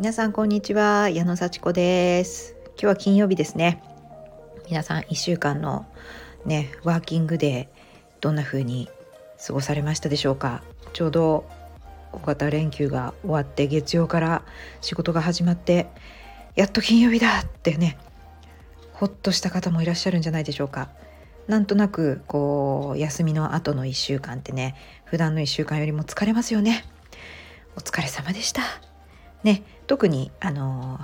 皆さんこんにちは矢野幸子です。今日は金曜日ですね。皆さん1週間のねワーキングデーどんな風に過ごされましたでしょうか？ちょうど大型連休が終わって月曜から仕事が始まってやっと金曜日だってねほっとした方もいらっしゃるんじゃないでしょうか。なんとなくこう休みの後の1週間ってね普段の1週間よりも疲れますよね。お疲れ様でした。ね特にあの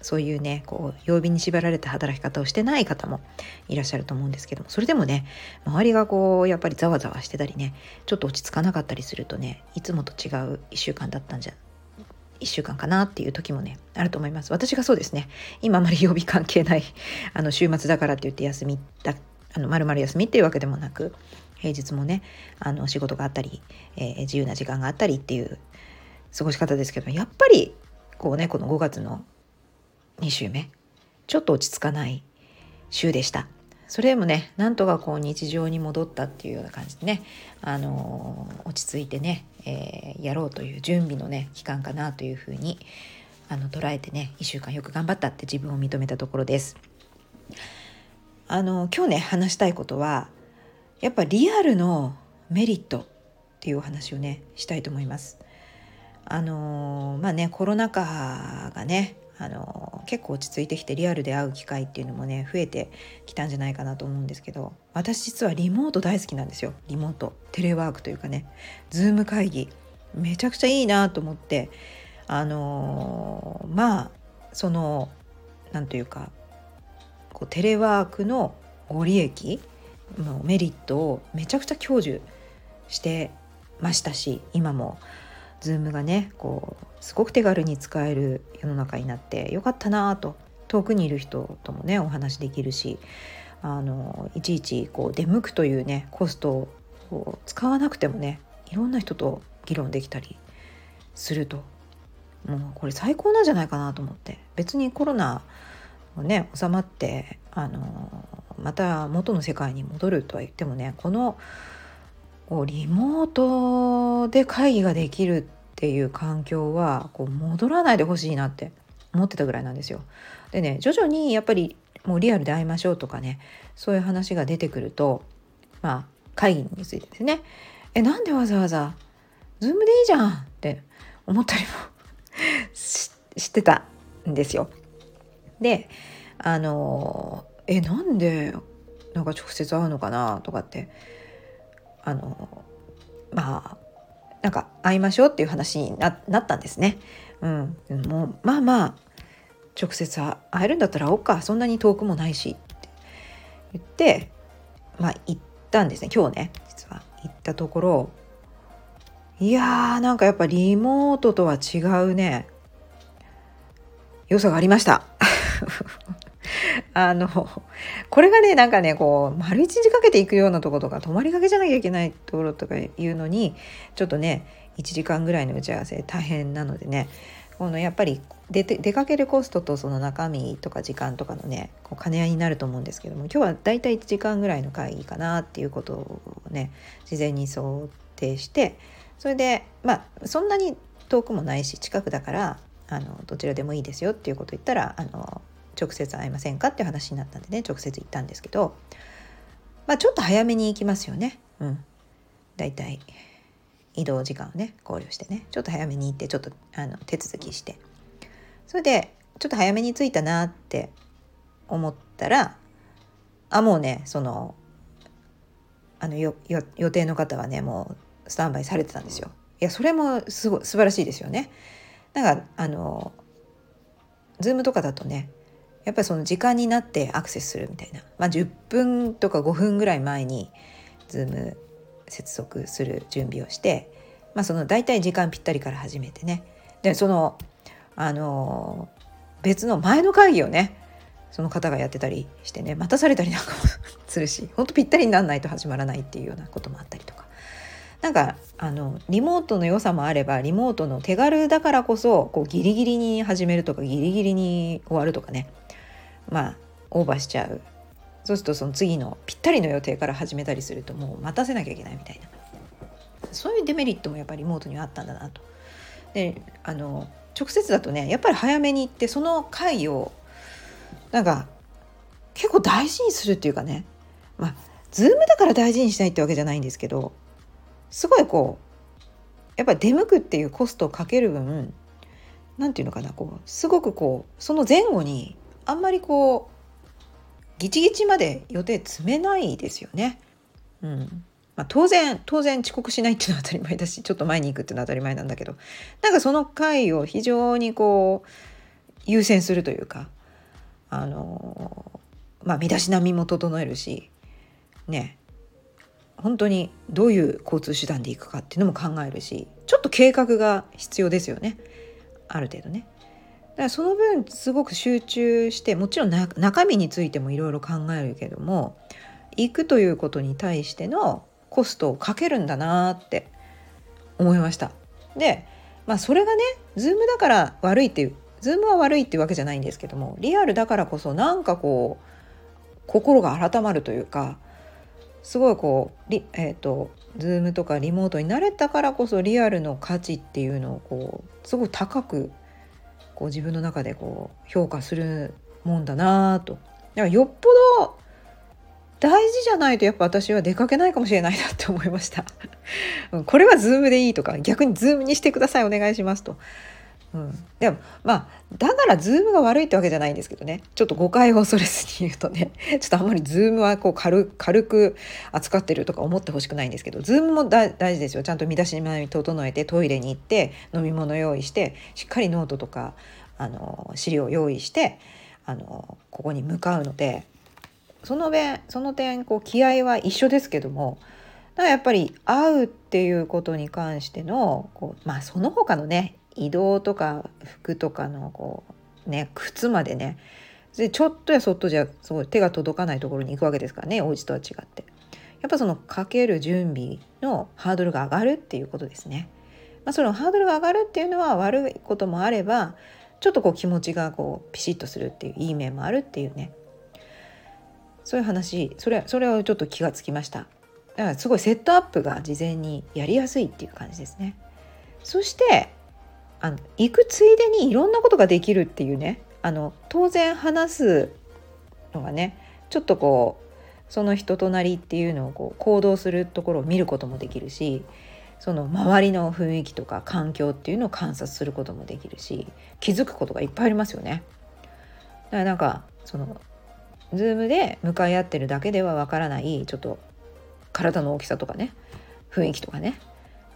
そういうねこう曜日に縛られた働き方をしてない方もいらっしゃると思うんですけどもそれでもね周りがこうやっぱりざわざわしてたりねちょっと落ち着かなかったりするとねいつもと違う1週間だったんじゃ1週間かなっていう時もねあると思います。私がそうですね。今あまり曜日関係ないあの週末だからって言って休みだあの丸々休みっていうわけでもなく平日もねあの仕事があったり、えー、自由な時間があったりっていう過ごし方ですけどやっぱりこうねこの5月の2週目ちょっと落ち着かない週でした。それでもねなんとかこう日常に戻ったっていうような感じでね、あのー、落ち着いてね、えー、やろうという準備のね期間かなというふうにあの捉えてね1週間よく頑張ったって自分を認めたところです。あの今日ね話したいことはやっぱリアルのメリットっていうお話をねしたいと思います。あのまあねコロナ禍がねあの結構落ち着いてきてリアルで会う機会っていうのもね増えてきたんじゃないかなと思うんですけど私実はリモート大好きなんですよ。リモート。テレワークというかね。 Zoom 会議。めちゃくちゃいいなと思って。あのまあその何というかこうテレワークのご利益のメリットをめちゃくちゃ享受してましたし今も。Zoom がねこうすごく手軽に使える世の中になってよかったなと。遠くにいる人ともねお話できるしあのいちいちこう出向くというねコストを使わなくてもねいろんな人と議論できたりすると。もうこれ最高なんじゃないかなと思って。別にコロナもね収まってあのまた元の世界に戻るとは言ってもねこのこうリモートで会議ができるっていう環境はこう戻らないでほしいなって思ってたぐらいなんですよ。でね徐々にやっぱりもうリアルで会いましょうとかねそういう話が出てくるとまあ会議についてですねえなんでわざわざズームでいいじゃんって思ったりもしてたんですよ。であのえなんでなんか直接会うのかなとかってあのまあなんか会いましょうっていう話になったんですね。うん、もうまあまあ直接会えるんだったら会おうか。そんなに遠くもないし。って言ってまあ行ったんですね。今日ね実は。行ったところ。いやーなんかやっぱリモートとは違うね。良さがありました。あのこれがねなんかねこう丸一日かけて行くようなとことか泊まりがけじゃなきゃいけないところとかいうのにちょっとね1時間ぐらいの打ち合わせ大変なのでねこのやっぱり出て出かけるコストとその中身とか時間とかのねこう兼ね合いになると思うんですけども今日はだいたい1時間ぐらいの会議かなっていうことをね事前に想定してそれでまあそんなに遠くもないし近くだからあのどちらでもいいですよっていうことを言ったらあの直接会いませんかっていう話になったんでね直接行ったんですけどまあちょっと早めに行きますよねうんだいたい移動時間をね考慮してねちょっと早めに行ってちょっとあの手続きしてそれでちょっと早めに着いたなって思ったらあもうねそのあの予定の方はねもうスタンバイされてたんですよ。いやそれもすご素晴らしいですよね。なんかあの Zoom とかだとねやっぱりその時間になってアクセスするみたいな、まあ、10分とか5分ぐらい前に Zoom 接続する準備をして、まあ、その大体時間ぴったりから始めてね。でそのあの別の前の会議をねその方がやってたりしてね待たされたりなんかもするしほんとぴったりになんないと始まらないっていうようなこともあったりとか。なんかあのリモートの良さもあればリモートの手軽だからこそこうギリギリに始めるとかギリギリに終わるとかね。まあオーバーしちゃう。そうするとその次のぴったりの予定から始めたりするともう待たせなきゃいけないみたいな。そういうデメリットもやっぱりリモートにはあったんだなと。であの直接だとねやっぱり早めに行ってその会をなんか結構大事にするっていうかね。まあ Zoom だから大事にしないってわけじゃないんですけどすごいこうやっぱり出向くっていうコストをかける分何て言うのかなこうすごくこうその前後にあんまりこうギチギチまで予定詰めないですよね。うんまあ、当然当然遅刻しないっていうのは当たり前だしちょっと前に行くっていうのは当たり前なんだけどなんかその回を非常にこう優先するというかあのまあ身だしなみも整えるしね本当にどういう交通手段で行くかっていうのも考えるしちょっと計画が必要ですよねある程度ね。だからその分すごく集中してもちろん中身についてもいろいろ考えるけども行くということに対してのコストをかけるんだなって思いました。でまあそれがね Zoom だから悪いっていう Zoom は悪いっていうわけじゃないんですけどもリアルだからこそなんかこう心が改まるというかすごいこうリえっ、ー、と Zoom とかリモートに慣れたからこそリアルの価値っていうのをこうすごい高くこう自分の中でこう評価するもんだなと。だからよっぽど大事じゃないとやっぱ私は出かけないかもしれないなって思いました。これは Zoom でいいとか逆に Zoom にしてくださいお願いしますと。うん、でもまあだから Zoom が悪いってわけじゃないんですけどね。ちょっと誤解を恐れずに言うとね。ちょっとあんまり Zoom はこう軽軽く扱ってるとか思ってほしくないんですけど。 Zoom も大事ですよ。ちゃんと身だしなみ整えてトイレに行って飲み物用意してしっかりノートとかあの資料を用意してあのここに向かうのでその点その点こう気合は一緒ですけどもだからやっぱり会うっていうことに関してのこうまあその他のね移動とか服とかのこうね靴までねでちょっとやそっとじゃすごい手が届かないところに行くわけですからねお家とは違って。やっぱそのかける準備のハードルが上がるっていうことですね。まあ、そのハードルが上がるっていうのは悪いこともあればちょっとこう気持ちがこうピシッとするっていういい面もあるっていうねそういう話それそれをちょっと気がつきましただからすごいセットアップが事前にやりやすいっていう感じですねそしてあの行くついでにいろんなことができるっていうね。あの当然話すのがねちょっとこうその人となりっていうのをこう行動するところを見ることもできるしその周りの雰囲気とか環境っていうのを観察することもできるし気づくことがいっぱいありますよね。だからなんかその Zoom で向かい合ってるだけではわからないちょっと体の大きさとかね雰囲気とかね、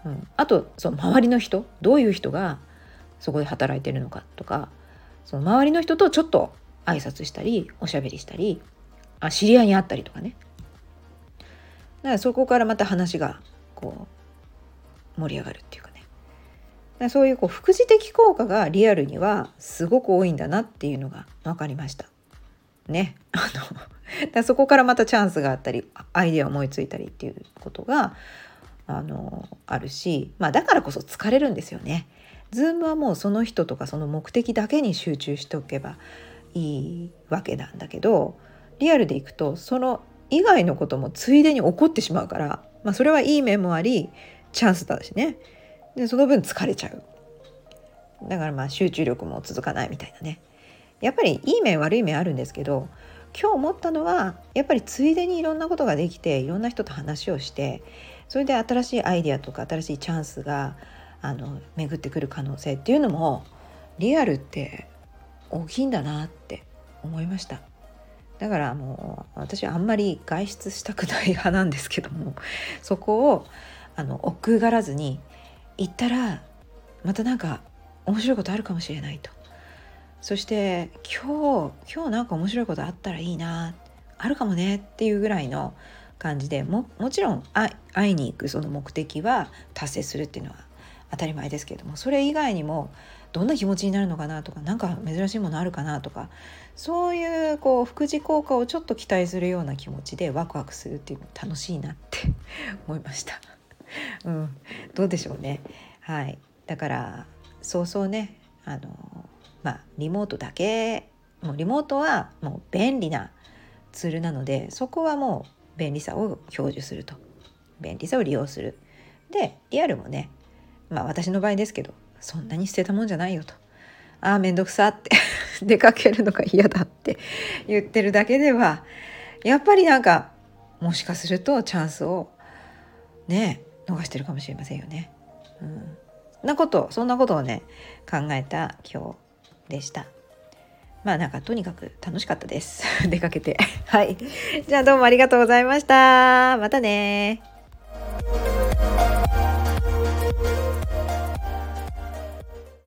うん、あとその周りの人どういう人がそこで働いてるのかとかその周りの人とちょっと挨拶したりおしゃべりしたりあ知り合いに会ったりとかねだからそこからまた話がこう盛り上がるっていうかねだそういうこう副次的効果がリアルにはすごく多いんだなっていうのが分かりました。ね あのだそこからまたチャンスがあったりアイデア思いついたりっていうことがあのあるし、まあ、だからこそ疲れるんですよね。ズームはもうその人とかその目的だけに集中しておけばいいわけなんだけどリアルでいくとその以外のこともついでに起こってしまうから、まあ、それはいい面もありチャンスだしね。でその分疲れちゃう。だからまあ集中力も続かないみたいなね。やっぱりいい面悪い面あるんですけど今日思ったのはやっぱりついでにいろんなことができていろんな人と話をしてそれで新しいアイデアとか新しいチャンスがあの巡ってくる可能性っていうのもリアルって大きいんだなって思いました。だからもう私はあんまり外出したくない派なんですけどもそこをあの億劫がらずに行ったらまたなんか面白いことあるかもしれないと。そして今日今日なんか面白いことあったらいいなあるかもねっていうぐらいの感じでももちろん会いに行くその目的は達成するっていうのは当たり前ですけれどもそれ以外にもどんな気持ちになるのかなとか何か珍しいものあるかなとかそういうこう副次効果をちょっと期待するような気持ちでワクワクするっていうの楽しいなって 思いました。うん、どうでしょうね。はい、だからそうそうね。あのまあリモートだけもうリモートはもう便利なツールなのでそこはもう便利さを享受すると。便利さを利用する。でリアルもねまあ私の場合ですけどそんなに捨てたもんじゃないよとああ面倒くさって 出かけるのが嫌だって言ってるだけではやっぱりなんかもしかするとチャンスをね逃してるかもしれませんよね。うん、なことそんなことをね考えた今日でした。まあなんかとにかく楽しかったです。出かけて。はい。じゃあどうもありがとうございました。またね